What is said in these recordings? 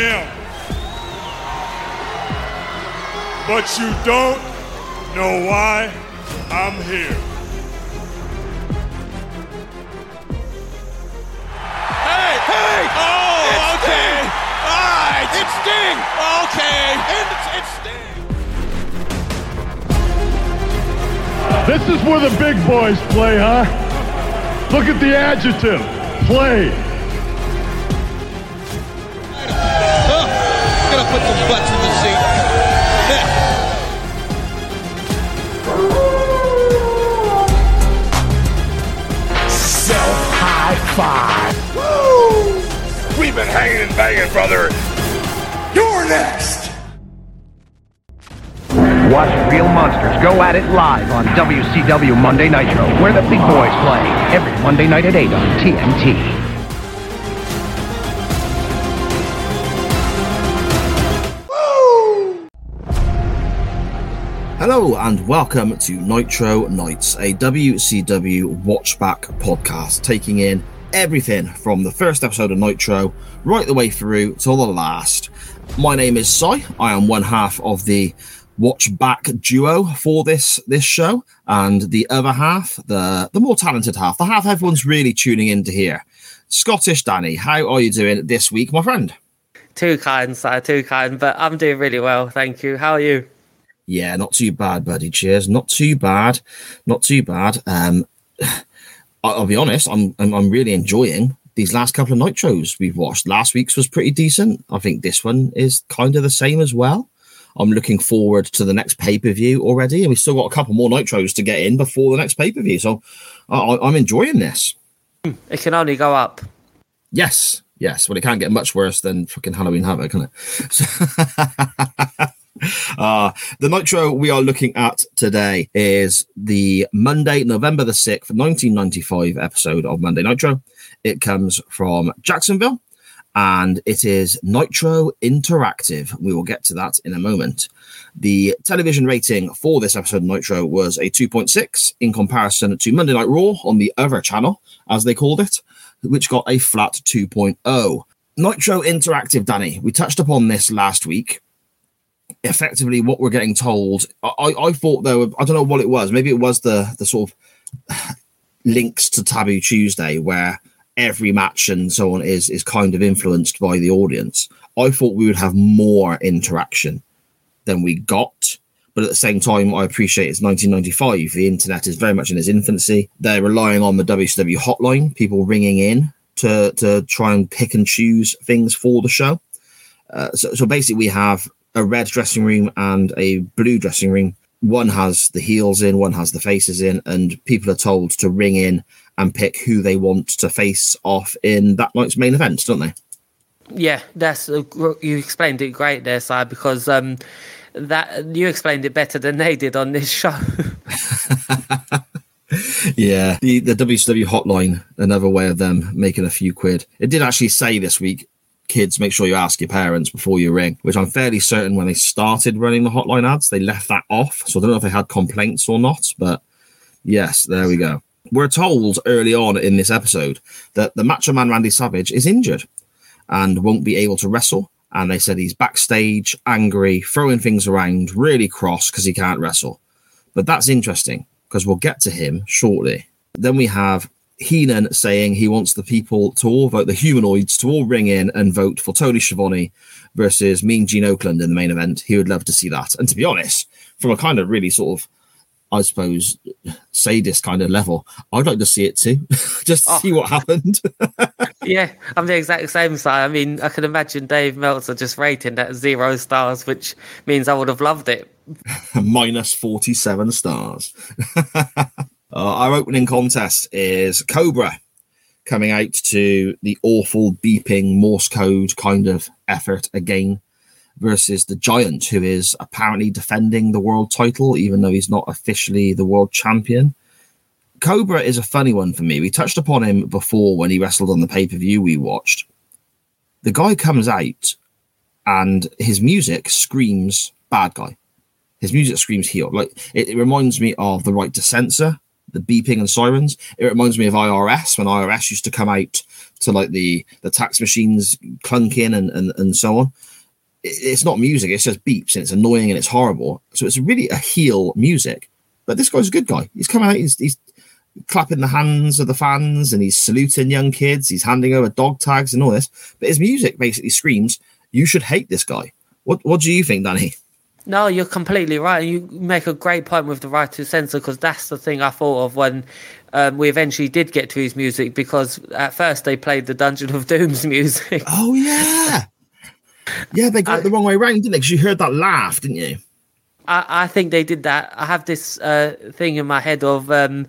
Am. But you don't know why I'm here. Hey! Hey! Oh, It's okay. Sting! All right. It's Sting! Okay. And it's, it's Sting! This is where the big boys play, huh? Look at the adjective. Play. High five. We've been hanging and banging, brother. You're next. Watch Real Monsters go at it live on WCW Monday Nitro, where the big boys play every Monday night at 8 on TNT. Hello and welcome to Nitro Nights, a WCW watchback podcast taking in everything from the first episode of Nitro right the way through till the last. My name is Cy. I am one half of the watchback duo for this this show, and the other half, the the more talented half, the half everyone's really tuning in to hear. Scottish Danny, how are you doing this week, my friend? Too kind, sir, too kind, but I'm doing really well, thank you. How are you? Yeah, not too bad, buddy. Cheers. Not too bad. Not too bad. Um, I'll be honest. I'm, I'm really enjoying these last couple of nitros we've watched. Last week's was pretty decent. I think this one is kind of the same as well. I'm looking forward to the next pay per view already, and we've still got a couple more nitros to get in before the next pay per view. So I, I'm enjoying this. Hmm, it can only go up. Yes, yes. Well, it can't get much worse than fucking Halloween Havoc, can it? uh, the Nitro we are looking at today is the Monday, November the 6th, 1995 episode of Monday Nitro. It comes from Jacksonville and it is Nitro Interactive. We will get to that in a moment. The television rating for this episode of Nitro was a 2.6 in comparison to Monday Night Raw on the other channel, as they called it, which got a flat 2.0. Nitro Interactive, Danny, we touched upon this last week. Effectively, what we're getting told, I, I thought though, I don't know what it was. Maybe it was the the sort of links to Taboo Tuesday, where every match and so on is is kind of influenced by the audience. I thought we would have more interaction than we got. But at the same time, I appreciate it's 1995. The internet is very much in its infancy. They're relying on the WCW hotline, people ringing in to to try and pick and choose things for the show. Uh, so, so basically, we have a red dressing room and a blue dressing room. One has the heels in, one has the faces in, and people are told to ring in and pick who they want to face off in that night's main event, don't they? Yeah, that's you explained it great there, sir, because um, that you explained it better than they did on this show. Yeah, the the WCW hotline, another way of them making a few quid. It did actually say this week, kids, make sure you ask your parents before you ring, which I'm fairly certain when they started running the hotline ads, they left that off. So I don't know if they had complaints or not, but yes, there we go. We're told early on in this episode that the Macho Man Randy Savage is injured and won't be able to wrestle. And they said he's backstage, angry, throwing things around, really cross because he can't wrestle. But that's interesting because we'll get to him shortly. Then we have Heenan saying he wants the people to all vote, the humanoids to all ring in and vote for Tony Schiavone versus Mean Gene Okerlund in the main event. He would love to see that. And to be honest, from a kind of really sort of, I suppose, sadist kind of level, I'd like to see it too, just to Oh. see what happened. Yeah, I'm the exact same side. I mean, I can imagine Dave Meltzer just rating that zero stars, which means I would have loved it. minus 47 stars. Uh, our opening contest is Cobra coming out to the awful beeping Morse code kind of effort again versus the Giant, who is apparently defending the world title, even though he's not officially the world champion. Cobra is a funny one for me. We touched upon him before when he wrestled on the pay per view we watched. The guy comes out and his music screams bad guy his music screams heel. Like it, it reminds me of the right to censor, the beeping and sirens. It reminds me of IRS when IRS used to come out to like the the tax machines clunking and and, and so on. It's not music; it's just beeps and it's annoying and it's horrible. So it's really a heel music. But this guy's a good guy. He's coming out. He's, he's clapping the hands of the fans and he's saluting young kids. He's handing over dog tags and all this. But his music basically screams, "You should hate this guy." What What do you think, Danny? No, you're completely right. You make a great point with the right to censor because that's the thing I thought of when um, we eventually did get to his music because at first they played the Dungeon of Doom's music. Oh yeah, yeah. They got it the wrong way around, didn't they? Because you heard that laugh, didn't you? I, I think they did that. I have this uh, thing in my head of um,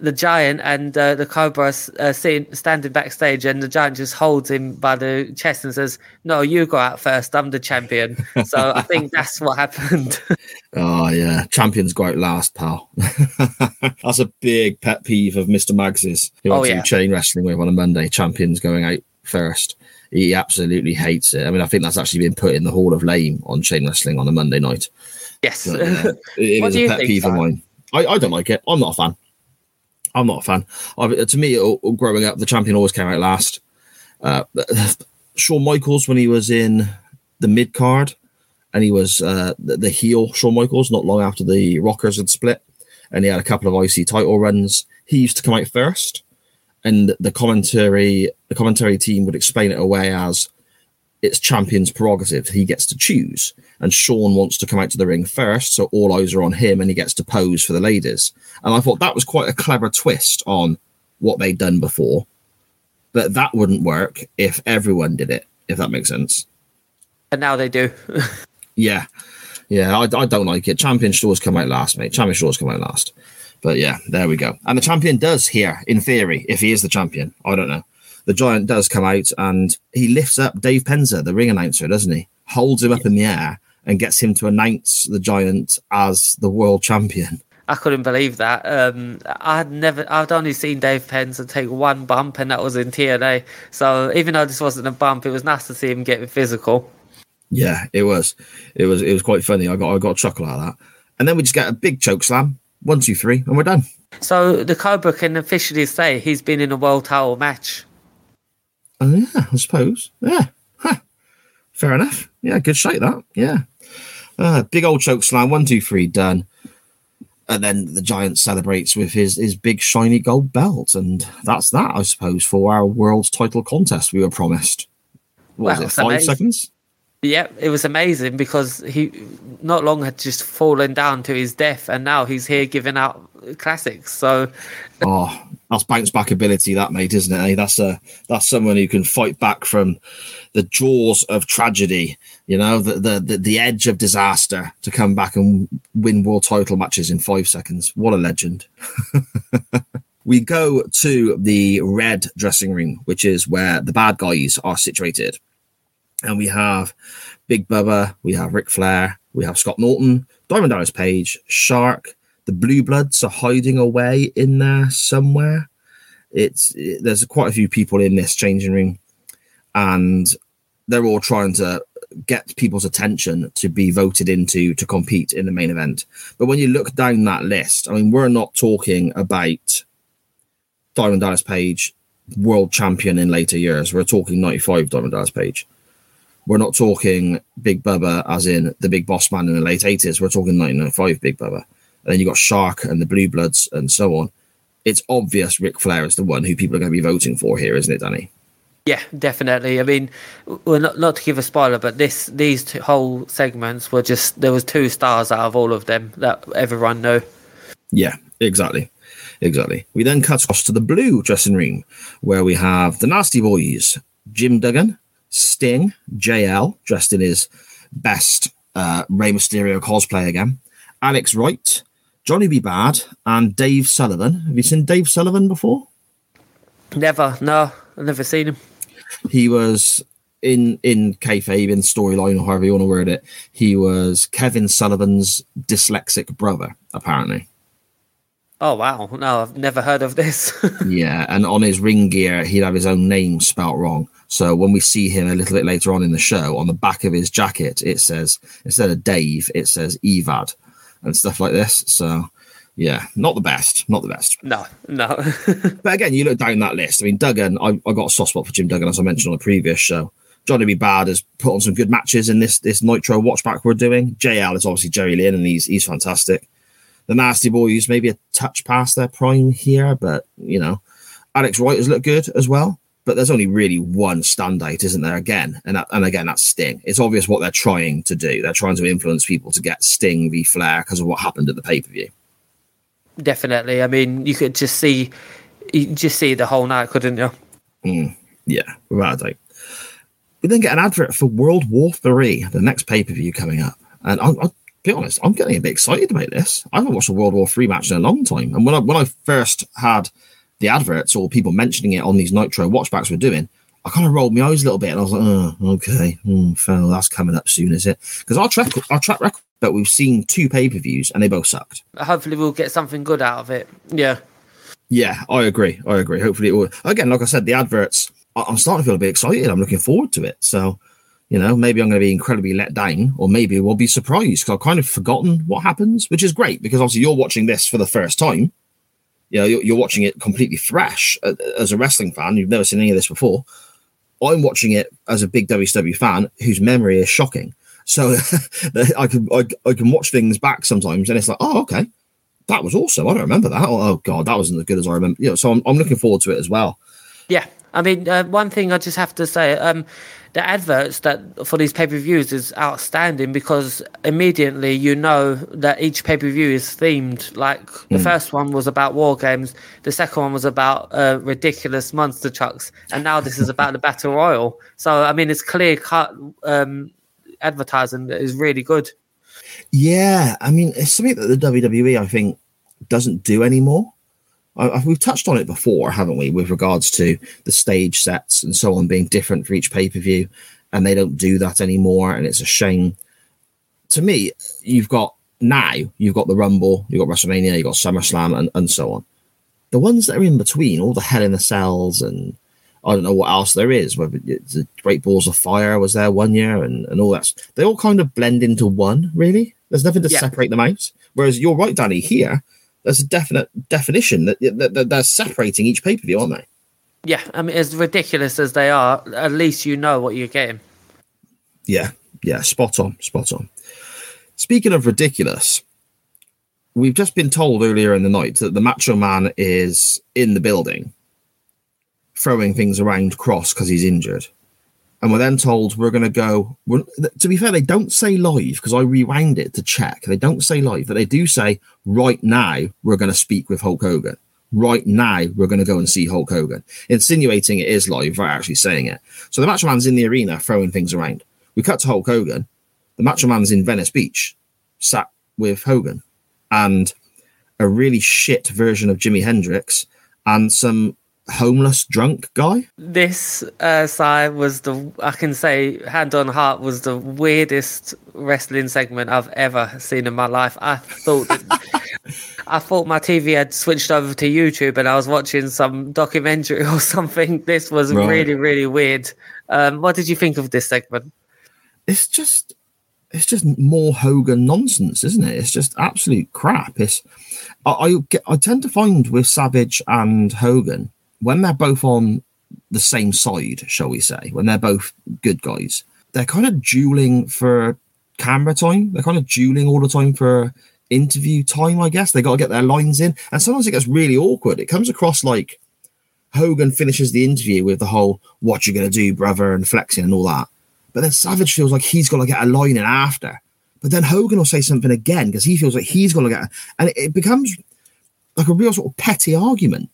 the giant and uh, the cobra uh, sitting, standing backstage, and the giant just holds him by the chest and says, "No, you go out first. I'm the champion." So I think that's what happened. Oh yeah, champions go out last, pal. That's a big pet peeve of Mister Mags's. Who Oh, I do yeah. chain wrestling with on a Monday. Champions going out first. He absolutely hates it. I mean, I think that's actually been put in the Hall of Lame on chain wrestling on a Monday night. yes. But, yeah, it- it What is do a pet think, peeve of mine. I, I don't like it. I'm not a fan. I'm not a fan. I, to me, uh, growing up, the champion always came out last. Uh, Shawn Michaels, when he was in the mid card, and he was uh, the, the heel Shawn Michaels, not long after the Rockers had split, and he had a couple of IC title runs. He used to come out first, and the commentary the commentary team would explain it away as it's champion's prerogative. He gets to choose. And Sean wants to come out to the ring first, so all eyes are on him and he gets to pose for the ladies. And I thought that was quite a clever twist on what they'd done before. But that wouldn't work if everyone did it, if that makes sense. and now they do. Yeah. Yeah, I, I don't like it. Champion should always come out last, mate. Champion should always come out last. But yeah, there we go. And the champion does here, in theory, if he is the champion. I don't know. The giant does come out and he lifts up Dave Penzer, the ring announcer, doesn't he? Holds him up in the air and gets him to announce the giant as the world champion. I couldn't believe that. Um, I'd never, I'd only seen Dave Penzer take one bump, and that was in TNA. So even though this wasn't a bump, it was nice to see him get physical. Yeah, it was. It was it was quite funny. I got I got a chuckle out of that. And then we just get a big choke slam. One, two, three, and we're done. So the Cobra can officially say he's been in a world title match. Oh, yeah, I suppose. Yeah. Huh. Fair enough. Yeah, good shake that. Yeah. Uh, big old choke slam. One, two, three, done. And then the giant celebrates with his, his big shiny gold belt. And that's that, I suppose, for our world's title contest we were promised. What Wow, was it, five amazing. seconds? Yep, it was amazing because he not long had just fallen down to his death, and now he's here giving out classics. So Oh, that's bounce back ability, that mate, isn't it? eh? That's a that's someone who can fight back from the jaws of tragedy, you know, the the the, the edge of disaster to come back and win world title matches in five seconds. What a legend! we go to the red dressing room, which is where the bad guys are situated, and we have Big Bubba, we have Ric Flair, we have Scott Norton, Diamond Dallas Page, Shark. The Blue Bloods are hiding away in there somewhere. It's it, there's quite a few people in this changing room, and they're all trying to get people's attention to be voted into to compete in the main event. But when you look down that list, I mean, we're not talking about Diamond Dallas Page, world champion in later years. We're talking 95 Diamond Dallas Page. We're not talking Big Bubba as in the big boss man in the late 80s. We're talking 1995 Big Bubba. And then you've got Shark and the Blue Bloods and so on. it's obvious Ric Flair is the one who people are going to be voting for here, isn't it, Danny? Yeah, definitely. I mean, well, not, not to give a spoiler, but this these two whole segments were just there was two stars out of all of them that everyone knew. Yeah, exactly. Exactly. We then cut across to the blue dressing room where we have the Nasty Boys, Jim Duggan, Sting, JL, dressed in his best uh, Rey Mysterio cosplay again, Alex Wright, Johnny B. Bad, and Dave Sullivan. Have you seen Dave Sullivan before? Never, no, I've never seen him. He was in in kayfabe in storyline or however you want to word it. He was Kevin Sullivan's dyslexic brother, apparently. Oh wow, no, I've never heard of this. yeah, and on his ring gear, he'd have his own name spelt wrong. So when we see him a little bit later on in the show, on the back of his jacket, it says instead of Dave, it says Evad and stuff like this. So yeah, not the best, not the best. no, no. But again, you look down that list. I mean, Duggan, I, I got a soft spot for Jim Duggan, as I mentioned on the previous show. Johnny B. Bad has put on some good matches in this this Nitro watchback we're doing. JL is obviously Jerry Lynn, and he's he's fantastic. The Nasty Boys maybe a touch past their prime here, but you know, Alex Wright has looked good as well. But there's only really one standout, isn't there? Again, and that, and again, that's Sting. It's obvious what they're trying to do. They're trying to influence people to get Sting v Flair because of what happened at the pay per view. definitely. I mean, you could just see, you just see the whole night, couldn't you? Mm, yeah, without a doubt. We then get an advert for World War Three, the next pay per view coming up, and I'll, I'll be honest, I'm getting a bit excited about this. I haven't watched a World War Three match in a long time, and when I when I first had the adverts or people mentioning it on these Nitro watchbacks we're doing, I kind of rolled my eyes a little bit, and I was like, oh, okay, hmm, fair, that's coming up soon, is it? Because our track our track record, but we've seen two pay per views and they both sucked. Hopefully, we'll get something good out of it. Yeah, Yeah, I agree. I agree. Hopefully, it will. Again, like I said, the adverts. I'm starting to feel a bit excited. I'm looking forward to it. So, you know, maybe I'm going to be incredibly let down, or maybe we'll be surprised because I've kind of forgotten what happens, which is great because obviously you're watching this for the first time. You know, you're, you're watching it completely fresh uh, as a wrestling fan. You've never seen any of this before. I'm watching it as a big WCW fan whose memory is shocking. So I can I, I can watch things back sometimes, and it's like, oh, okay, that was awesome. I don't remember that. Oh, god, that wasn't as good as I remember. You know, so I'm, I'm looking forward to it as well. yeah. I mean, uh, one thing I just have to say, um, the adverts that for these pay per views is outstanding because immediately you know that each pay per view is themed. Like the first one was about war games, the second one was about uh, ridiculous monster trucks, and now this is about the battle royal. So I mean, it's clear cut um, advertising that is really good. Yeah, I mean, it's something that the WWE I think doesn't do anymore. I, we've touched on it before, haven't we, with regards to the stage sets and so on being different for each pay per view, and they don't do that anymore, and it's a shame. To me, you've got now you've got the Rumble, you've got WrestleMania, you've got SummerSlam, and, and so on. The ones that are in between, all the Hell in the Cells, and I don't know what else there is. Whether the Great Balls of Fire was there one year, and, and all that. They all kind of blend into one, really. There's nothing to Yeah. separate them out. Whereas you're right, Danny. Here, there's a definite definition that, that, that they're separating each pay per view, aren't they? Yeah, I mean, as ridiculous as they are, at least you know what you're getting. Yeah, yeah, spot on, spot on. Speaking of ridiculous, we've just been told earlier in the night that the Macho Man is in the building, throwing things around Cross because he's injured. And we're then told we're going to go. To be fair, they don't say live because I rewound it to check. They don't say live, but they do say right now we're going to speak with Hulk Hogan. Right now we're going to go and see Hulk Hogan, insinuating it is live without actually saying it. So the Macho Man's in the arena throwing things around. We cut to Hulk Hogan. The Macho Man's in Venice Beach, sat with Hogan, and a really shit version of Jimi Hendrix and some homeless drunk guy. This uh, side was the I can say hand on heart was the weirdest wrestling segment I've ever seen in my life. I thought I thought my TV had switched over to YouTube and I was watching some documentary or something. This was Right. really really weird. Um, what did you think of this segment? It's just it's just more Hogan nonsense, isn't it? It's just absolute crap. It's I, I get I tend to find with Savage and Hogan when they're both on the same side, shall we say, when they're both good guys, they're kind of dueling for camera time. They're kind of dueling all the time for interview time, I guess. They got to get their lines in. And sometimes it gets really awkward. It comes across like Hogan finishes the interview with the whole, what you going to do, brother, and flexing and all that. But then Savage feels like he's got to get a line in after. But then Hogan will say something again because he feels like he's got to get, and it, it becomes like a real sort of petty argument.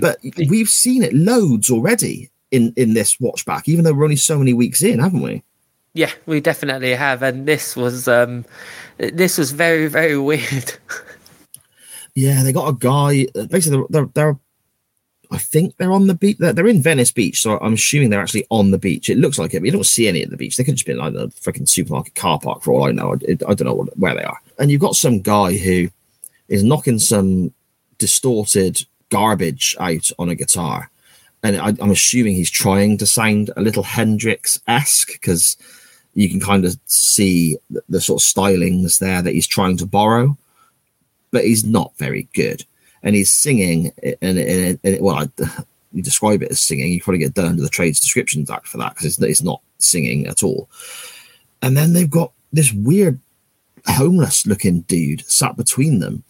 But we've seen it loads already in in this watch back, even though we're only so many weeks in, haven't we? Yeah, we definitely have, and this was um, this was very very weird. Yeah, they got a guy. uh, Basically, they're, they're, they're I think they're on the beach. They're, they're in Venice Beach, so I'm assuming they're actually on the beach. It looks like it, but you don't see any at the beach. They could just be in like the freaking supermarket car park for all I know. I, I don't know what, where they are. And you've got some guy who is knocking some distorted garbage out on a guitar. And I, I'm assuming he's trying to sound a little Hendrix esque because you can kind of see the, the sort of stylings there that he's trying to borrow, but he's not very good. And he's singing, and, and, and well, I, you describe it as singing, you probably get done under the Trades Descriptions Act for that because it's, it's not singing at all. And then they've got this weird homeless looking dude sat between them,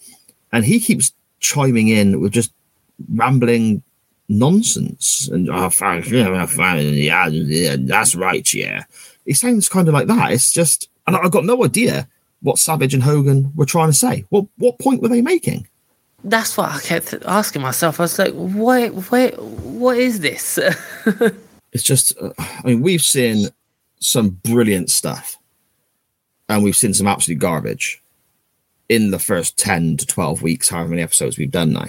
and he keeps chiming in with just rambling nonsense and oh, fine, yeah, fine, yeah, yeah, that's right, yeah. He sounds kind of like that. It's just, and I've got no idea what Savage and Hogan were trying to say. What what point were they making? That's what I kept asking myself. I was like, what what what is this? It's just, uh, I mean, we've seen some brilliant stuff, and we've seen some absolute garbage in the first ten to twelve weeks, however many episodes we've done now.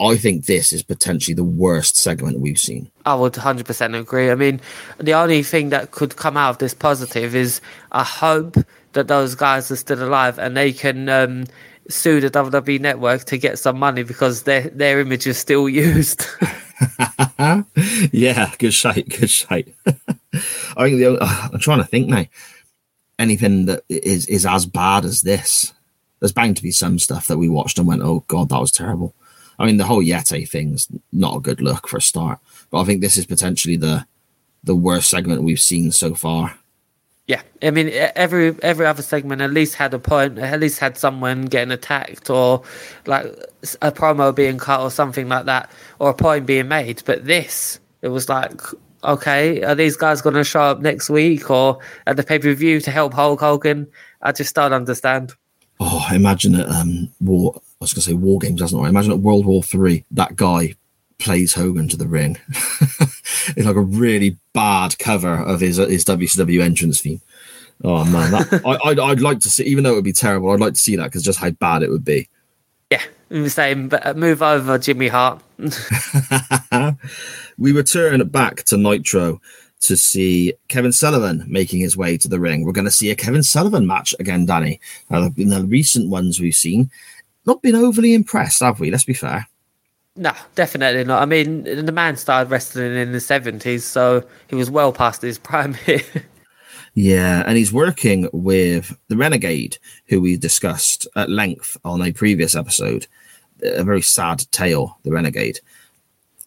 I think this is potentially the worst segment we've seen. I would 100% agree. I mean, the only thing that could come out of this positive is I hope that those guys are still alive and they can um, sue the WWE network to get some money because their their image is still used. yeah, good shite, good shite. I think the only, I'm trying to think now. Anything that is is as bad as this? There's bound to be some stuff that we watched and went, "Oh God, that was terrible." I mean, the whole Yeti thing's not a good look for a start, but I think this is potentially the the worst segment we've seen so far. yeah, I mean, every every other segment at least had a point, at least had someone getting attacked or like a promo being cut or something like that, or a point being made. But this, it was like, okay, are these guys going to show up next week or at the pay per view to help Hulk Hogan? I just don't understand. Oh, imagine at um war. I was going to say war games, doesn't I? Imagine at World War Three, that guy plays Hogan to the ring. it's like a really bad cover of his his WCW entrance theme. Oh man, that, I, I'd, I'd like to see, even though it would be terrible, I'd like to see that because just how bad it would be. Yeah, the same. But uh, move over, Jimmy Hart. we return back to Nitro to see Kevin Sullivan making his way to the ring. We're going to see a Kevin Sullivan match again, Danny. Now, in the recent ones we've seen, not been overly impressed, have we? Let's be fair. No, definitely not. I mean, the man started wrestling in the 70s, so he was well past his prime here. Yeah, and he's working with the Renegade, who we discussed at length on a previous episode. A very sad tale, the Renegade.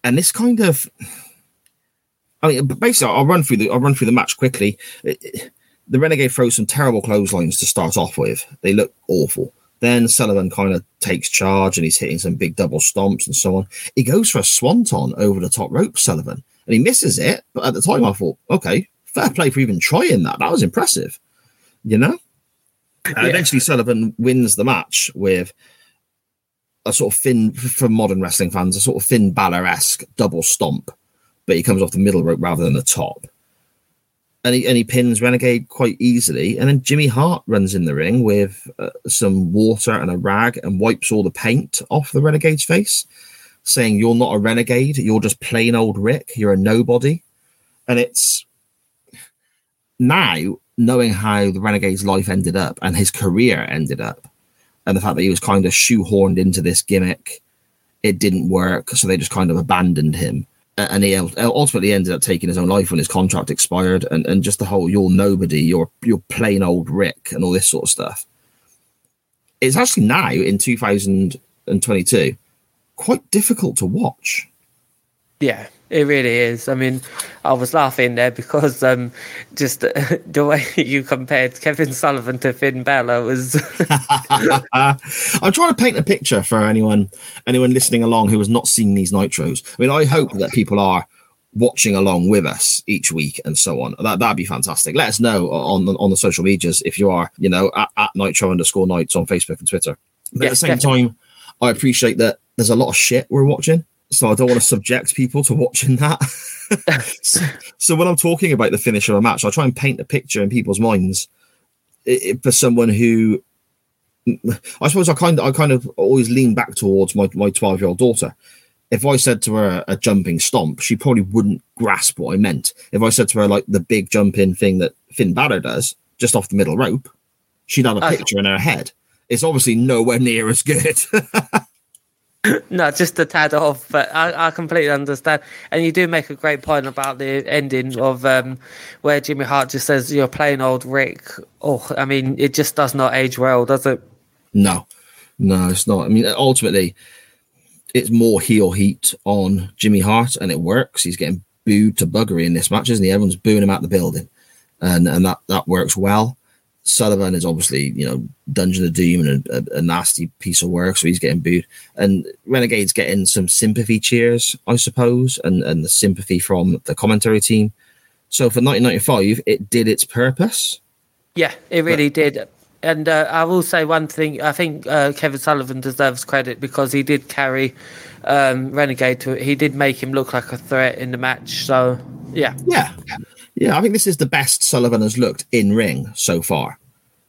And this kind of, I mean, basically, I'll run through the I'll run through the match quickly. The Renegade throws some terrible clotheslines to start off with. They look awful. Then Sullivan kind of takes charge and he's hitting some big double stomps and so on. He goes for a swanton over the top rope, Sullivan, and he misses it. But at the time, I thought, okay, fair play for even trying that. That was impressive, you know. And eventually, Sullivan wins the match with a sort of Finn, for modern wrestling fans, a sort of Finn Balor esque double stomp, but he comes off the middle rope rather than the top. And he, and he pins Renegade quite easily. And then Jimmy Hart runs in the ring with uh, some water and a rag and wipes all the paint off the Renegade's face, saying, You're not a renegade. You're just plain old Rick. You're a nobody. And it's now knowing how the Renegade's life ended up and his career ended up, and the fact that he was kind of shoehorned into this gimmick, it didn't work. So they just kind of abandoned him. And he ultimately ended up taking his own life when his contract expired, and, and just the whole "you're nobody, you're you're plain old Rick" and all this sort of stuff. It's actually now in 2022 quite difficult to watch. yeah, It really is. I mean, I was laughing there because um, just the way you compared Kevin Sullivan to Finn Balor was. I'm trying to paint a picture for anyone anyone listening along who has not seen these nitros. I mean, I hope that people are watching along with us each week and so on. That that'd be fantastic. Let us know on on the social medias if you are, you know, at, at nitro underscore nights on Facebook and Twitter. But at the same definitely. time, I appreciate that there's a lot of shit we're watching. So I don't want to subject people to watching that. so, so when I'm talking about the finish of a match, I try and paint a picture in people's minds i- i- for someone who I suppose I kind of I kind of always lean back towards my my 12 year old daughter. If I said to her a jumping stomp, she probably wouldn't grasp what I meant. If I said to her like the big jump in thing that Finn Balor does just off the middle rope, she'd have a picture in her head. It's obviously nowhere near as good. No, just a tad off, but I, I completely understand. And you do make a great point about the ending of um, where Jimmy Hart just says, You're playing old Rick. Oh, I mean, it just does not age well, does it? No, no, it's not. I mean, ultimately, it's more heel heat on Jimmy Hart, and it works. He's getting booed to buggery in this match, isn't he? Everyone's booing him out the building, and and that that works well. Sullivan is obviously, you know, Dungeon of Doom and a, a nasty piece of work, so he's getting booed. And Renegade's getting some sympathy cheers, I suppose, and and the sympathy from the commentary team. So for 1995, it did its purpose. Yeah, it really did. And uh, I will say one thing. I think uh, Kevin Sullivan deserves credit because he did carry um, Renegade to it. He did make him look like a threat in the match. So, yeah. Yeah. Yeah, I think this is the best Sullivan has looked in ring so far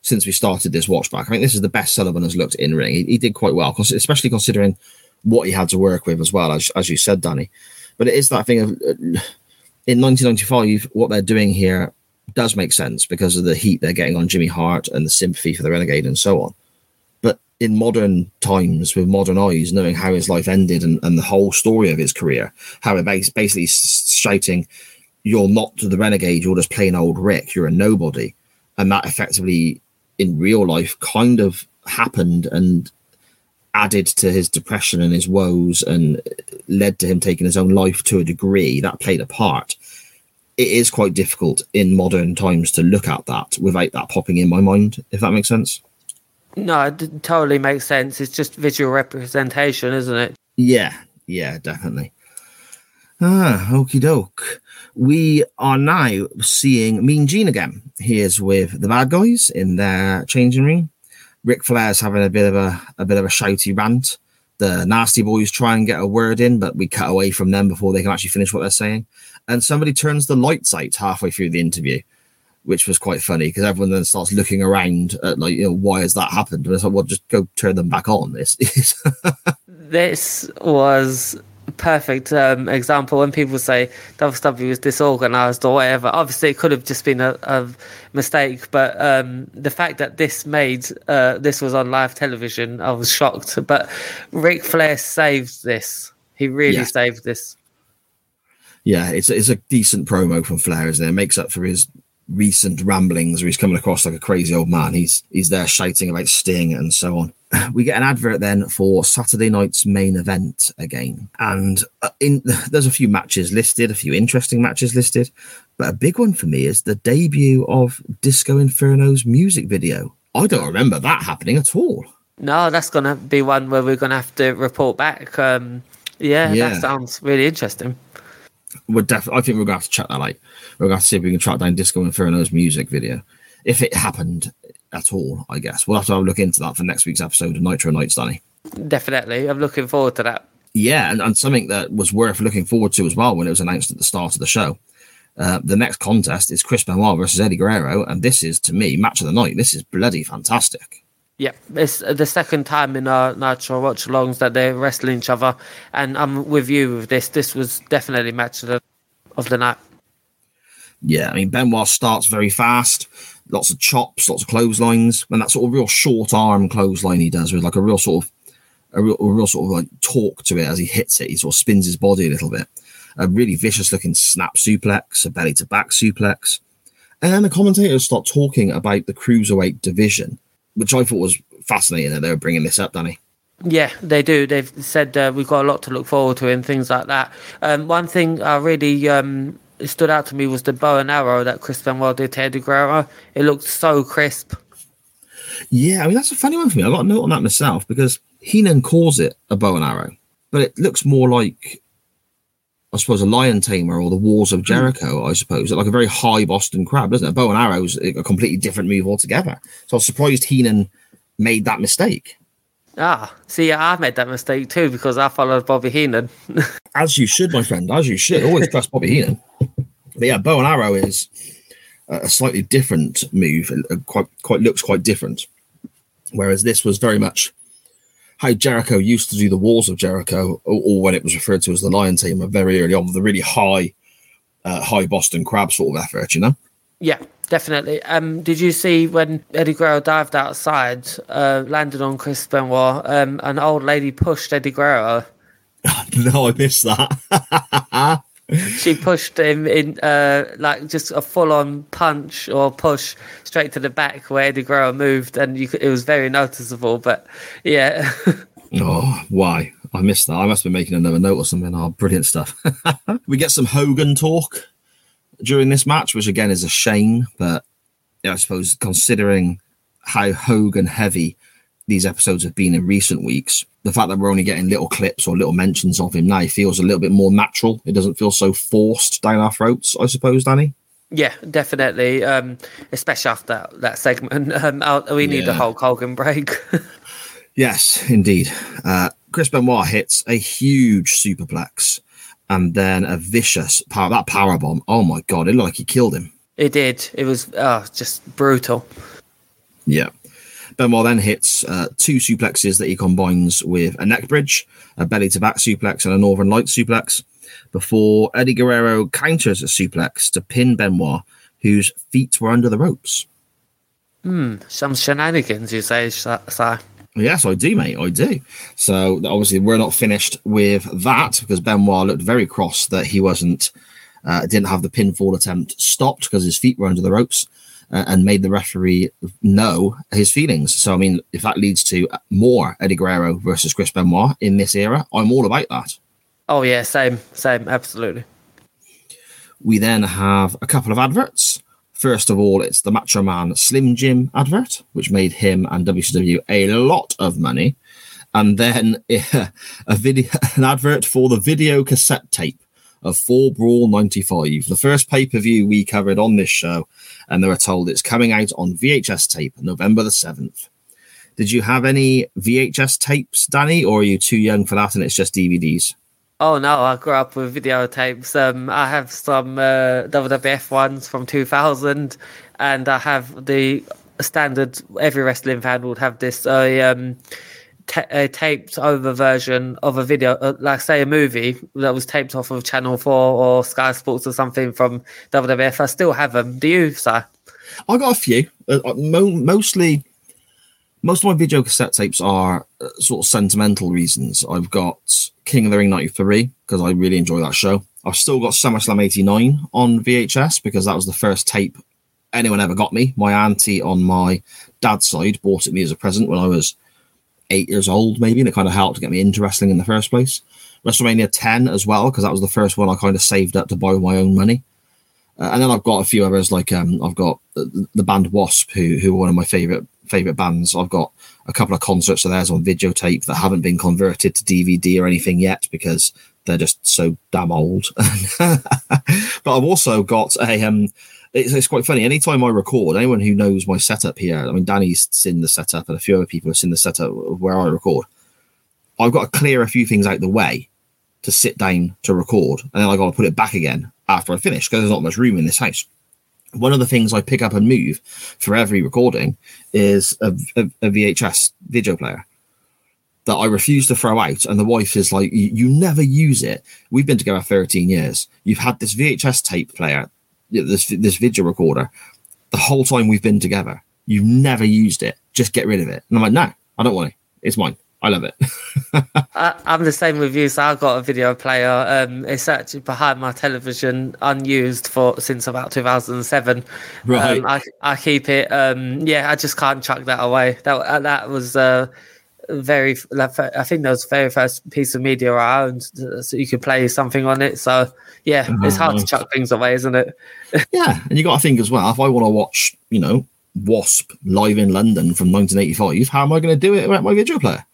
since we started this watch back. I think this is the best Sullivan has looked in ring. He, he did quite well, especially considering what he had to work with as well, as, as you said, Danny. But it is that thing of uh, in 1995, what they're doing here does make sense because of the heat they're getting on Jimmy Hart and the sympathy for the Renegade and so on. But in modern times, with modern eyes, knowing how his life ended and, and the whole story of his career, how it basically shouting, you're not the renegade, you're just plain old Rick, you're a nobody. And that effectively in real life kind of happened and added to his depression and his woes and led to him taking his own life to a degree that played a part. It is quite difficult in modern times to look at that without that popping in my mind, if that makes sense. No, it totally makes sense. It's just visual representation, isn't it? Yeah, yeah, definitely. Ah, okie doke. We are now seeing Mean Gene again. He is with the bad guys in their changing room. Ric Flair's having a bit of a, a bit of a shouty rant. The nasty boys try and get a word in, but we cut away from them before they can actually finish what they're saying. And somebody turns the lights out halfway through the interview, which was quite funny because everyone then starts looking around at like, you know, why has that happened? And it's like, well, just go turn them back on. It's This was perfect um, example when people say WWE was disorganized or whatever. Obviously, it could have just been a, a mistake, but um, the fact that this made uh, this was on live television, I was shocked. But Ric Flair saved this. He really Yeah. saved this. yeah, it's it's a decent promo from Flair, isn't it? It makes up for his recent ramblings where he's coming across like a crazy old man. He's he's there shouting about Sting and so on. We get an advert then for Saturday night's main event again, and uh, in there's a few matches listed, a few interesting matches listed, but a big one for me is the debut of Disco Inferno's music video. I don't remember that happening at all. No, that's gonna be one where we're gonna have to report back. Um, yeah, Yeah. that sounds really interesting. We're definitely. I think we're gonna have to check that out. We're gonna have to see if we can track down Disco Inferno's music video, if it happened at all. I guess we'll have to have a look into that for next week's episode of Nitro Nights, Danny. Definitely, I'm looking forward to that. Yeah, and, and something that was worth looking forward to as well when it was announced at the start of the show. Uh, the next contest is Chris Benoit versus Eddie Guerrero, and this is to me match of the night. This is bloody fantastic. Yeah, it's the second time in our Nitro watch alongs that they're wrestling each other, and I'm with you with this. This was definitely match of the, of the night. Yeah, I mean Benoit starts very fast, lots of chops, lots of clotheslines, and that sort of real short arm clothesline he does with like a real sort of a real, a real sort of like torque to it as he hits it. He sort of spins his body a little bit. A really vicious looking snap suplex, a belly to back suplex. And then the commentators start talking about the cruiserweight division, which I thought was fascinating that they were bringing this up, Danny. Yeah, they do. They've said uh, we've got a lot to look forward to and things like that. Um, one thing I really um, stood out to me was the bow and arrow that Chris Benoit did to Eddie Guerrero. It looked so crisp. Yeah, I mean that's a funny one for me. I got a note on that myself because Heenan calls it a bow and arrow, but it looks more like I suppose a lion tamer or the walls of Jericho. I suppose like a very high Boston crab, doesn't it? A bow and arrow is a completely different move altogether. So I was surprised Heenan made that mistake. Ah, see, I made that mistake too because I followed Bobby Heenan. As you should, my friend. As you should. Always trust Bobby Heenan. But yeah, bow and arrow is a slightly different move. It quite quite looks quite different. Whereas this was very much how Jericho used to do the walls of Jericho, or, or when it was referred to as the Lion Tamer very early on, the really high, uh, high Boston Crab sort of effort, you know. Yeah, definitely. Um, did you see when Eddie Guerrero dived outside, uh, landed on Chris Benoit, um, an old lady pushed Eddie Guerrero? no, I missed that. she pushed him in uh, like just a full-on punch or push straight to the back where Eddie Guerrero moved, and could, it was very noticeable. But yeah. oh, why? I missed that. I must be making another note or something. Oh, brilliant stuff. we get some Hogan talk during this match, which again is a shame, but yeah, I suppose considering how Hogan heavy these episodes have been in recent weeks, the fact that we're only getting little clips or little mentions of him now feels a little bit more natural. It doesn't feel so forced down our throats, I suppose, Danny. Yeah, definitely. Um, especially after that, that segment, um, we need yeah. a Hulk Hogan break. yes, indeed. Uh, Chris Benoit hits a huge superplex and then a vicious power that power bomb. Oh my god, it looked like he killed him. It did. It was oh, just brutal. Yeah. Benoit then hits uh, two suplexes that he combines with a neck bridge, a belly to back suplex, and a Northern Light suplex before Eddie Guerrero counters a suplex to pin Benoit, whose feet were under the ropes. Hmm, some shenanigans, you say, sir. Yes, I do, mate. I do. So obviously, we're not finished with that because Benoit looked very cross that he wasn't, uh, didn't have the pinfall attempt stopped because his feet were under the ropes and made the referee know his feelings. So, I mean, if that leads to more Eddie Guerrero versus Chris Benoit in this era, I'm all about that. Oh, yeah, same, same, absolutely. We then have a couple of adverts. First of all, it's the Macho Man Slim Jim advert, which made him and WCW a lot of money. And then a video, an advert for the video cassette tape of Fall Brawl 95, the first pay per view we covered on this show. And they were told it's coming out on VHS tape November the 7th. Did you have any VHS tapes, Danny, or are you too young for that and it's just DVDs? Oh no, I grew up with videotapes. Um, I have some uh, WWF ones from 2000, and I have the standard. Every wrestling fan would have this uh, um, a taped over version of a video, uh, like say a movie that was taped off of Channel Four or Sky Sports or something from WWF. I still have them. Do you, sir? I got a few. Uh, uh mo- mostly most of my video cassette tapes are uh, sort of sentimental reasons. I've got King of the Ring 93 because I really enjoy that show. I've still got SummerSlam 89 on VHS because that was the first tape anyone ever got me. My auntie on my dad's side bought it me as a present when I was eight years old, maybe, and it kind of helped get me into wrestling in the first place. WrestleMania 10 as well because that was the first one I kind of saved up to buy with my own money. Uh, and then I've got a few others like um, I've got the, the band Wasp, who who are one of my favorite favorite bands. I've got a couple of concerts of theirs on videotape that haven't been converted to DVD or anything yet because they're just so damn old. but I've also got a um, it's, it's, quite funny. Anytime I record, anyone who knows my setup here, I mean, Danny's seen the setup and a few other people have seen the setup where I record. I've got to clear a few things out the way to sit down to record, and then I got to put it back again after I finish because there's not much room in this house one of the things I pick up and move for every recording is a, a, a, VHS video player that I refuse to throw out. And the wife is like, You never use it. We've been together 13 years. You've had this VHS tape player, this, this video recorder, the whole time we've been together. You've never used it. Just get rid of it. And I'm like, No, I don't want it. It's mine. I love it. I, am the same with you. So I've got a video player. Um, it's actually behind my television, unused for since about 2007. Right. Um, I, I keep it. Um, yeah, I just can't chuck that away. That uh, that was uh, very. like, I think that was the very first piece of media I owned, so you could play something on it. So yeah, it's hard to chuck things away, isn't it? Yeah, and you got to think as well. If I want to watch, you know, Wasp live in London from 1985, how am I going to do it at my video player?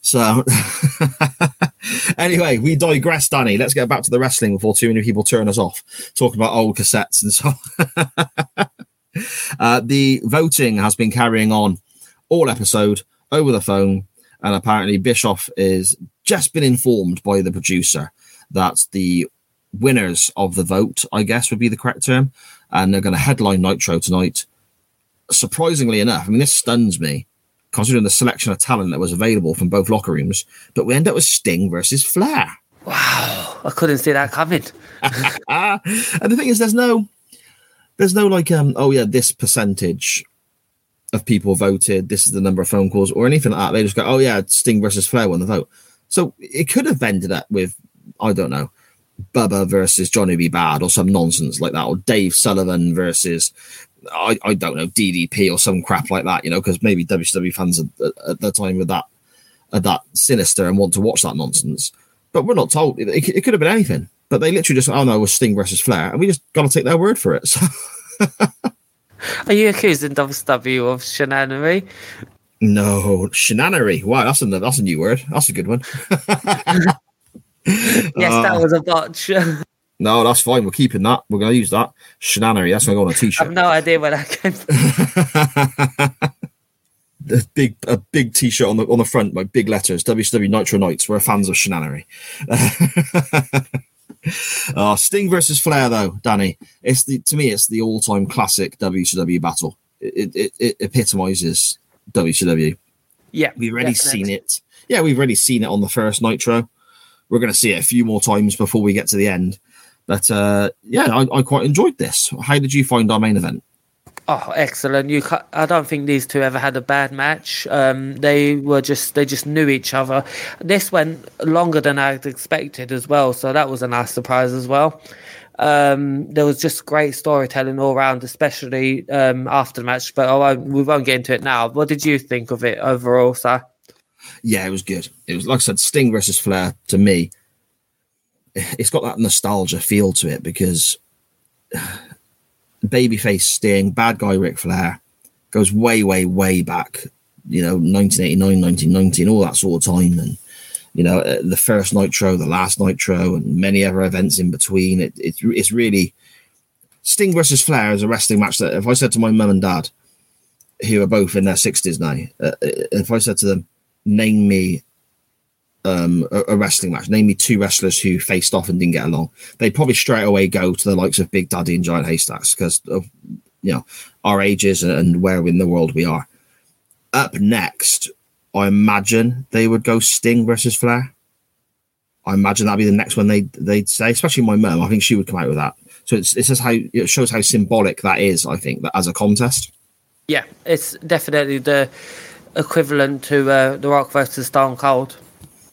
So, anyway, we digress, Danny. Let's get back to the wrestling before too many people turn us off talking about old cassettes and so. on. uh, the voting has been carrying on all episode over the phone, and apparently Bischoff is just been informed by the producer that the winners of the vote, I guess, would be the correct term, and they're going to headline Nitro tonight. Surprisingly enough, I mean, this stuns me considering the selection of talent that was available from both locker rooms. But we end up with Sting versus Flair. Wow, I couldn't see that coming. and the thing is, there's no, there's no like, um, oh yeah, this percentage of people voted. This is the number of phone calls or anything like that. They just go, oh yeah, Sting versus Flair won the vote. So it could have ended up with, I don't know, Bubba versus Johnny B. Bad or some nonsense like that, or Dave Sullivan versus I, I don't know DDP or some crap like that, you know, because maybe WCW fans at, at the time with that are that sinister and want to watch that nonsense. But we're not told. It, it could have been anything. But they literally just, oh no, it was Sting versus Flair, and we just got to take their word for it. So. Are you accusing WCW of shenanery? No, shenanery. Wow, that's a that's a new word. That's a good one. yes, that Uh, was a botch. No, that's fine. We're keeping that. We're going to use that shenanery. That's going to go on a I've t-shirt. no idea where that came from. a big a big t-shirt on the on the front, like big letters. WCW Nitro Nights. We're fans of shenanery. uh, Sting versus Flair, though, Danny. It's the to me, it's the all-time classic WCW battle. It it, it epitomizes WCW. Yeah, We've already definitely. seen it. Yeah, we've already seen it on the first Nitro. We're going to see it a few more times before we get to the end. But uh, yeah, I, I quite enjoyed this. How did you find our main event? Oh, excellent! You, I don't think these two ever had a bad match. Um, they were just, they just knew each other. This went longer than I'd expected as well, so that was a nice surprise as well. Um, there was just great storytelling all around, especially um, after the match. But we won't get into it now. What did you think of it overall, sir? Yeah, it was good. It was like I said, Sting versus Flair to me. It's got that nostalgia feel to it because babyface Sting, bad guy Ric Flair goes way, way, way back. You know, 1989, 1990, and all that sort of time. And you know, uh, the first Nitro, the last Nitro, and many other events in between. It, it's it's really Sting versus Flair is a wrestling match that if I said to my mum and dad, who are both in their sixties now, uh, if I said to them, name me um, a, a wrestling match, Namely, two wrestlers who faced off and didn't get along, they'd probably straight away go to the likes of Big Daddy and Giant Haystacks because of you know our ages and where in the world we are. Up next, I imagine they would go Sting versus Flair. I imagine that'd be the next one they they'd say, especially my mum. I think she would come out with that. So it's it's just how it shows how symbolic that is. I think that as a contest. Yeah, it's definitely the equivalent to uh, The Rock versus Stone Cold.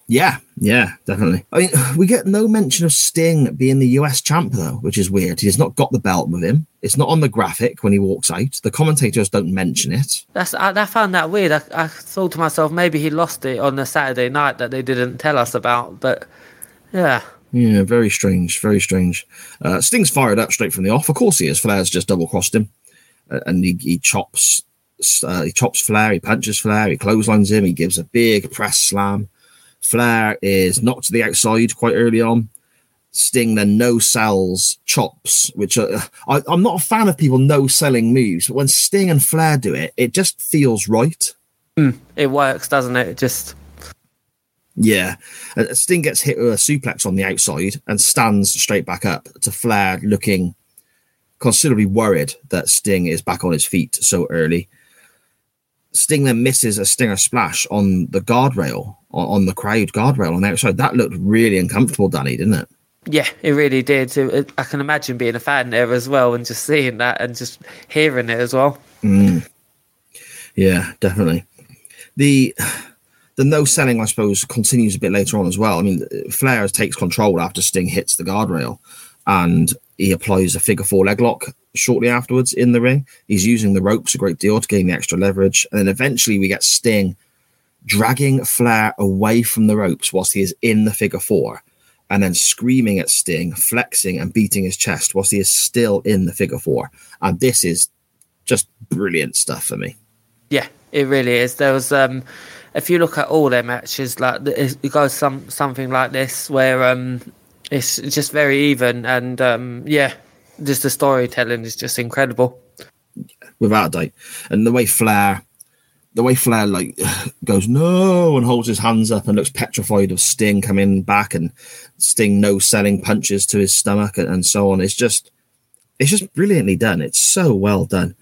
Yeah, yeah, definitely. I mean, we get no mention of Sting being the US champ though, which is weird. He's not got the belt with him. It's not on the graphic when he walks out. The commentators don't mention it. That's I, I found that weird. I, I thought to myself maybe he lost it on the Saturday night that they didn't tell us about. But yeah, Yeah, very strange, very strange. Uh, Sting's fired up straight from the off. Of course he is. Flair's just double crossed him, uh, and he, he chops, uh, he chops Flair. He punches Flair. He clotheslines him. He gives a big press slam. Flair is knocked to the outside quite early on. Sting then no sells chops, which are, I, I'm not a fan of people no selling moves, but when Sting and Flair do it, it just feels right. Hmm. it works, doesn't it? It Just Yeah. Sting gets hit with a suplex on the outside and stands straight back up to Flair looking considerably worried that Sting is back on his feet so early. Sting then misses a Stinger splash on the guardrail, on, on the crowd guardrail on the outside. That looked really uncomfortable, Danny, didn't it? yeah, it really did. I can imagine being a fan there as well and just seeing that and just hearing it as well. Mm. Yeah, definitely. The the no selling, I suppose, continues a bit later on as well. I mean, Flair takes control after Sting hits the guardrail, and he applies a figure four leg lock shortly afterwards in the ring. He's using the ropes a great deal to gain the extra leverage, and then eventually we get Sting dragging Flair away from the ropes whilst he is in the figure four, and then screaming at Sting, flexing and beating his chest whilst he is still in the figure four. And this is just brilliant stuff for me. Yeah, it really is. There was um, if you look at all their matches, like it goes some something like this where um, it's just very even, and um, yeah, just the storytelling is just incredible. without a doubt. And the way Flair, the way Flair like goes no and holds his hands up and looks petrified of Sting coming back and Sting no selling punches to his stomach and, and so on. It's just, it's just brilliantly done. It's so well done.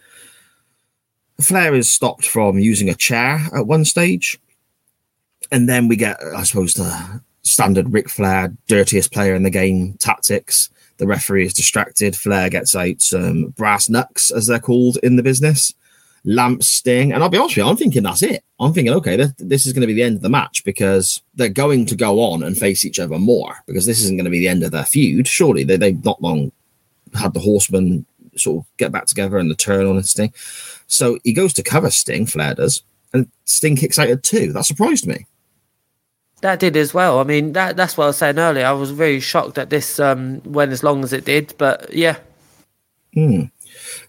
Flair is stopped from using a chair at one stage, and then we get, I suppose, the standard Ric Flair dirtiest player in the game tactics. The referee is distracted. Flair gets out some brass knucks, as they're called in the business. Lamp Sting, and I'll be honest with you, I'm thinking that's it. I'm thinking, okay, this, this is going to be the end of the match because they're going to go on and face each other more because this isn't going to be the end of their feud. Surely they, they've not long had the Horsemen sort of get back together and the turn on and Sting. So he goes to cover Sting, Flair does, and Sting kicks out at two. That surprised me. That did as well. I mean, that that's what I was saying earlier. I was very shocked that this um, went as long as it did, but yeah. Hmm.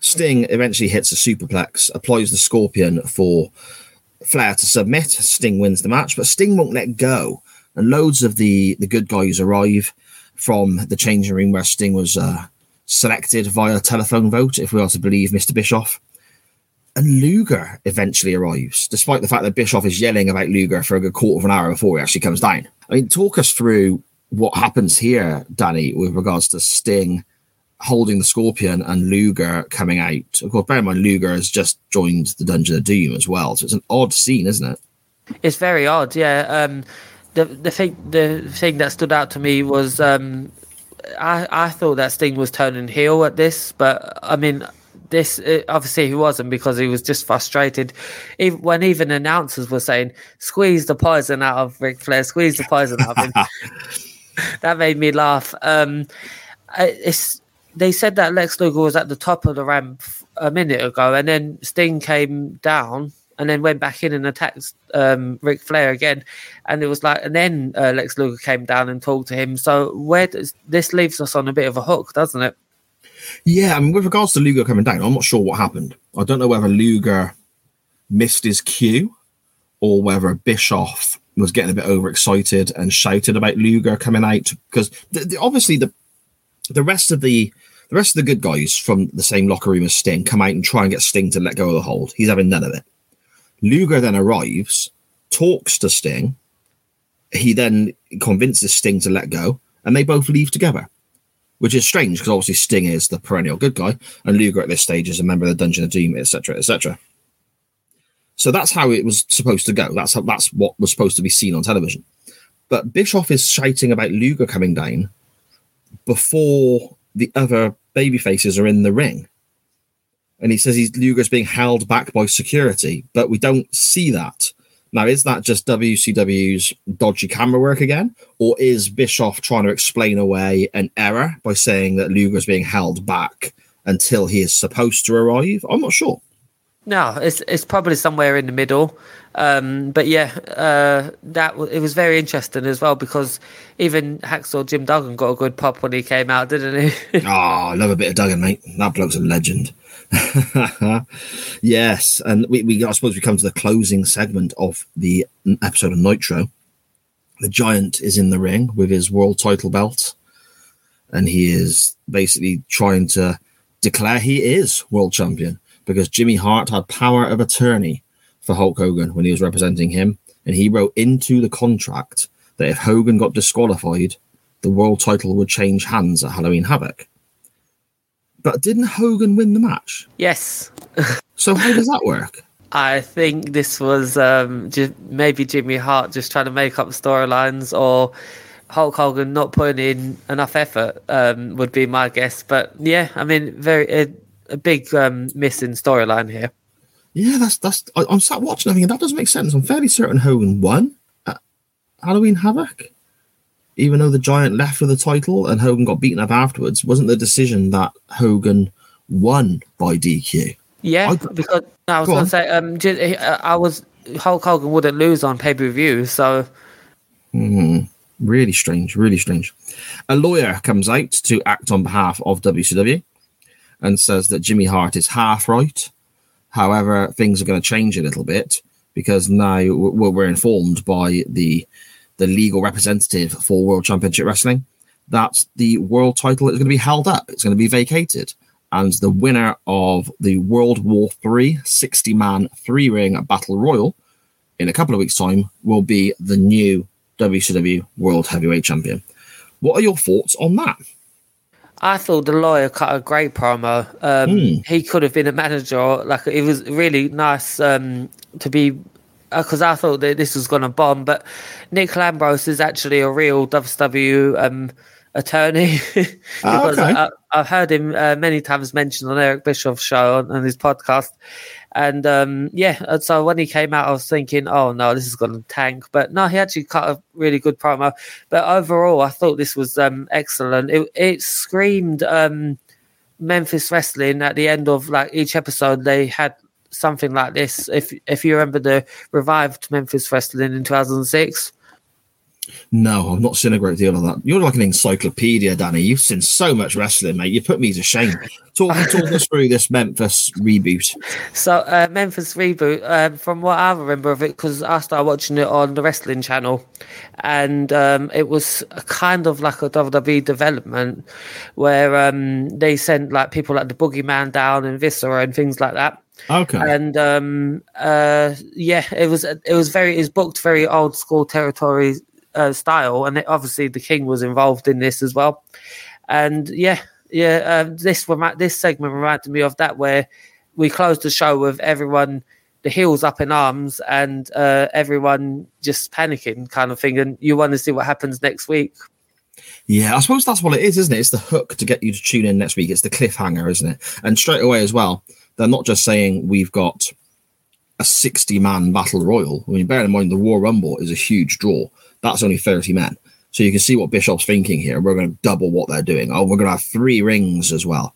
Sting eventually hits a superplex, applies the scorpion for Flair to submit. Sting wins the match, but Sting won't let go. And loads of the, the good guys arrive from the changing room where Sting was uh, selected via telephone vote, if we are to believe Mr. Bischoff. And Luger eventually arrives, despite the fact that Bischoff is yelling about Luger for a good quarter of an hour before he actually comes down. I mean, talk us through what happens here, Danny, with regards to Sting holding the Scorpion and Luger coming out. Of course, bear in mind, Luger has just joined the Dungeon of Doom as well, so it's an odd scene, isn't it? It's very odd, yeah. Um, the the thing the thing that stood out to me was um, I I thought that Sting was turning heel at this, but I mean this uh, obviously he wasn't because he was just frustrated. Even, when even announcers were saying, "Squeeze the poison out of Ric Flair, squeeze the poison out of him," that made me laugh. Um, it's they said that Lex Luger was at the top of the ramp a minute ago, and then Sting came down and then went back in and attacked um, Ric Flair again. And it was like, and then uh, Lex Luger came down and talked to him. So where does this leaves us on a bit of a hook, doesn't it? Yeah, I mean, with regards to Luger coming down, I'm not sure what happened. I don't know whether Luger missed his cue or whether Bischoff was getting a bit overexcited and shouted about Luger coming out because obviously the the rest of the the rest of the good guys from the same locker room as Sting come out and try and get Sting to let go of the hold. He's having none of it. Luger then arrives, talks to Sting. He then convinces Sting to let go, and they both leave together, which is strange because obviously Sting is the perennial good guy, and Luger at this stage is a member of the Dungeon of Doom, etc., etc. So that's how it was supposed to go. That's how, that's what was supposed to be seen on television. But Bischoff is shouting about Luger coming down before the other baby faces are in the ring. And he says he's Luger's being held back by security, but we don't see that. Now, is that just WCW's dodgy camera work again? Or is Bischoff trying to explain away an error by saying that Luger is being held back until he is supposed to arrive? I'm not sure. No, it's it's probably somewhere in the middle. Um, but yeah, uh, that it was very interesting as well because even Hacksaw Jim Duggan got a good pop when he came out, didn't he? oh, I love a bit of Duggan, mate. That bloke's a legend. yes, and we, we I suppose we come to the closing segment of the episode of Nitro. The Giant is in the ring with his world title belt, and he is basically trying to declare he is world champion because Jimmy Hart had power of attorney for Hulk Hogan when he was representing him, and he wrote into the contract that if Hogan got disqualified, the world title would change hands at Halloween Havoc. But didn't Hogan win the match? Yes. so how does that work? I think this was um, just maybe Jimmy Hart just trying to make up storylines, or Hulk Hogan not putting in enough effort um, would be my guess. But yeah, I mean, very a, a big um, missing storyline here. Yeah, that's that's. I, am sat watching. I mean, that doesn't make sense. I'm fairly certain Hogan won at Halloween Havoc, even though the Giant left with the title and Hogan got beaten up afterwards. Wasn't the decision that Hogan won by DQ? Yeah, I, because I was going to say, um, uh, I was Hulk Hogan wouldn't lose on pay per view. So Really strange, really strange. A lawyer comes out to act on behalf of WCW and says that Jimmy Hart is half right. However, things are going to change a little bit because now we're informed by the the legal representative for World Championship Wrestling that the world title is going to be held up. It's going to be vacated. And the winner of the World War III 60 man three ring battle royal in a couple of weeks' time will be the new WCW World Heavyweight Champion. What are your thoughts on that? I thought the lawyer cut a great promo. Um, Hmm. He could have been a manager. Like it was really nice um, to be because I thought that this was going to bomb. But Nick Lambros is actually a real WCW um, attorney. Because okay. I, I've heard him uh, many times mentioned on Eric Bischoff's show on, on his podcast. And um, yeah, and so when he came out, I was thinking, oh no, this is going to tank. But no, he actually cut a really good promo. But overall, I thought this was um, excellent. It, it screamed um, Memphis wrestling at the end of like each episode. They had something like this. If if you remember the revived Memphis wrestling in 2006. No, I've not seen a great deal of that. You're like an encyclopedia, Danny. You've seen so much wrestling, mate. You put me to shame. Talk, talk us through this Memphis reboot. So uh, Memphis reboot, um, from what I remember of it, because I started watching it on the wrestling channel, and um, it was a kind of like a WWE development where um, they sent like people like the Boogeyman down and Viscera and things like that. Okay. And um, uh, yeah, it was it was very it was booked very old school territory uh, style, and it, obviously the King was involved in this as well. And yeah, yeah, um, this remi- this segment reminded me of that where we closed the show with everyone the heels up in arms and uh, everyone just panicking kind of thing, and you want to see what happens next week. Yeah, I suppose that's what it is, isn't it? It's the hook to get you to tune in next week. It's the cliffhanger, isn't it? And straight away as well, they're not just saying we've got a 60 man battle royal. I mean, bear in mind the Royal Rumble is a huge draw. That's only 30 men. So you can see what Bischoff's thinking here. We're going to double what they're doing. Oh, we're going to have three rings as well.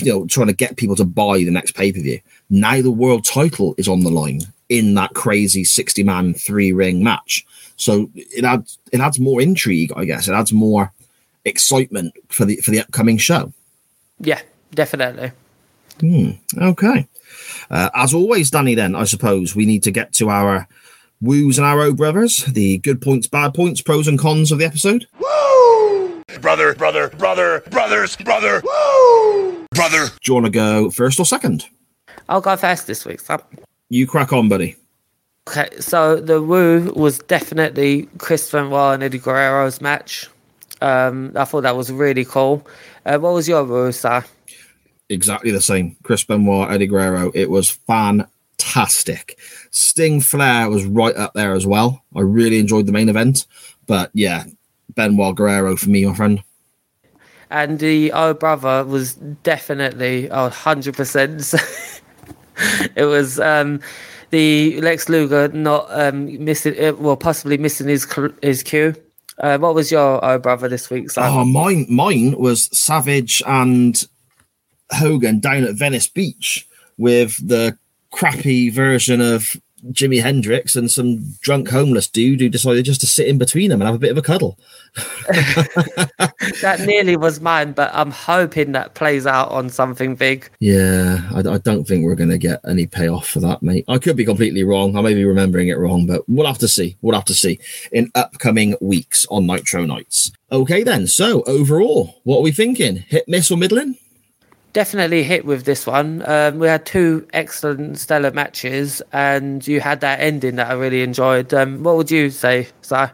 You know, trying to get people to buy the next pay per view. Now the world title is on the line in that crazy 60 man three ring match. So it adds it adds more intrigue, I guess. It adds more excitement for the for the upcoming show. Yeah, definitely. Okay. Uh, as always, Danny, then, I suppose we need to get to our woos and arrow brothers, the good points, bad points, pros and cons of the episode. Woo! Brother, brother, brother, brothers, brother, woo! Brother. Do you want to go first or second? I'll go first this week. So. You crack on, buddy. Okay, so the woo was definitely Chris Benoit and Eddie Guerrero's match. Um, I thought that was really cool. Uh, what was your woo, sir? Exactly the same. Chris Benoit, Eddie Guerrero. It was fantastic. Sting Flair was right up there as well. I really enjoyed the main event. But yeah, Benoit Guerrero for me, my friend. And the Oh Brother was definitely oh, 100%. it was um, the Lex Luger not um, missing, uh, well, possibly missing his his cue. Uh, what was your Oh Brother this week? Oh, mine, mine was Savage and Hogan down at Venice Beach with the crappy version of Jimi Hendrix and some drunk homeless dude who decided just to sit in between them and have a bit of a cuddle. that nearly was mine, but I'm hoping that plays out on something big. Yeah, I, I don't think we're going to get any payoff for that, mate. I could be completely wrong. I may be remembering it wrong, but we'll have to see. We'll have to see in upcoming weeks on Nitro Nights. Okay, then. So, overall, what are we thinking? Hit, miss, or middling? Definitely hit with this one. Um, we had two excellent stellar matches, and you had that ending that I really enjoyed. Um, what would you say, Si?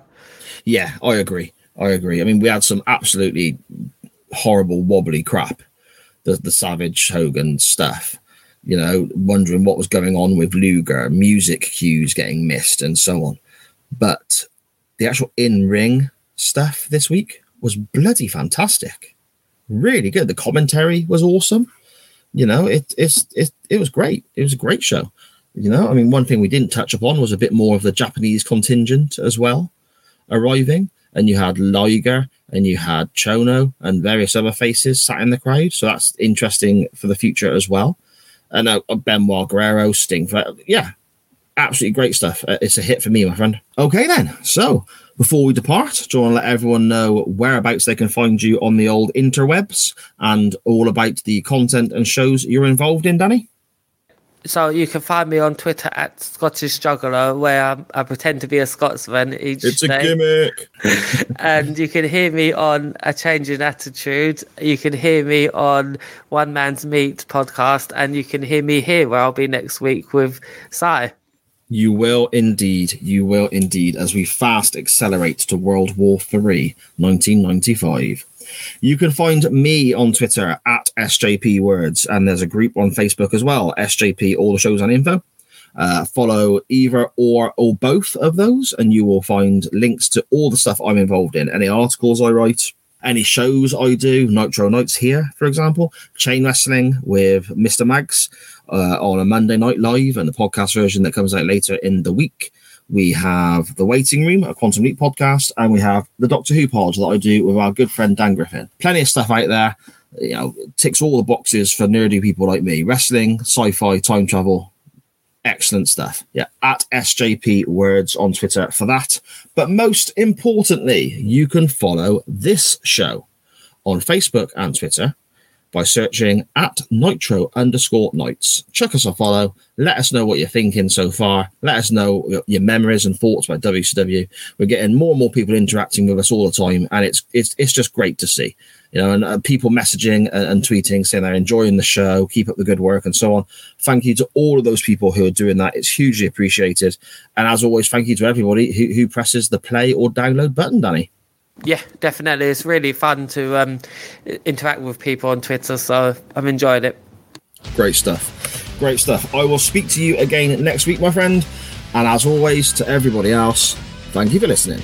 Yeah, I agree. I agree. I mean, we had some absolutely horrible wobbly crap, the the Savage Hogan stuff. You know, wondering what was going on with Luger, music cues getting missed, and so on. But the actual in ring stuff this week was bloody fantastic. Really good. The commentary was awesome. You know, it it's it it was great. It was a great show. You know, I mean, one thing we didn't touch upon was a bit more of the Japanese contingent as well arriving, and you had Liger and you had Chono and various other faces sat in the crowd. So that's interesting for the future as well. And uh, Benoit Guerrero, Sting, yeah, absolutely great stuff. Uh, it's a hit for me, my friend. Okay, then. So before we depart, do you want to let everyone know whereabouts they can find you on the old interwebs and all about the content and shows you're involved in, Danny? So you can find me on Twitter at Scottish Juggler, where I, I pretend to be a Scotsman each It's a gimmick. and you can hear me on A Change in Attitude. You can hear me on One Man's Meat podcast, and you can hear me here where I'll be next week with Sai. You will indeed. You will indeed, as we fast accelerate to World War III, 1995. You can find me on Twitter at SJP Words, and there's a group on Facebook as well, SJP All the Shows and Info. Uh, follow either or or both of those, and you will find links to all the stuff I'm involved in, any articles I write, any shows I do, Nitro Nights here, for example, chain wrestling with Mr. Mags uh, on a Monday night live, and the podcast version that comes out later in the week. We have the Waiting Room, a Quantum Leap podcast, and we have the Doctor Who pod that I do with our good friend Dan Griffin. Plenty of stuff out there. You know, ticks all the boxes for nerdy people like me: wrestling, sci-fi, time travel, excellent stuff. Yeah, at SJP Words on Twitter for that. But most importantly, you can follow this show on Facebook and Twitter by searching at Nitro underscore Nights. Chuck us a follow. Let us know what you're thinking so far. Let us know your- memories and thoughts about WCW. We're getting more and more people interacting with us all the time, and it's it's it's just great to see. You know, and uh, people messaging and, and tweeting saying they're enjoying the show, keep up the good work, and so on. Thank you to all of those people who are doing that. It's hugely appreciated. And as always, thank you to everybody who, who presses the play or download button, Danny. Yeah, definitely. It's really fun to um, interact with people on Twitter, so I'm enjoying it. Great stuff. Great stuff. I will speak to you again next week, my friend. And as always, to everybody else, thank you for listening.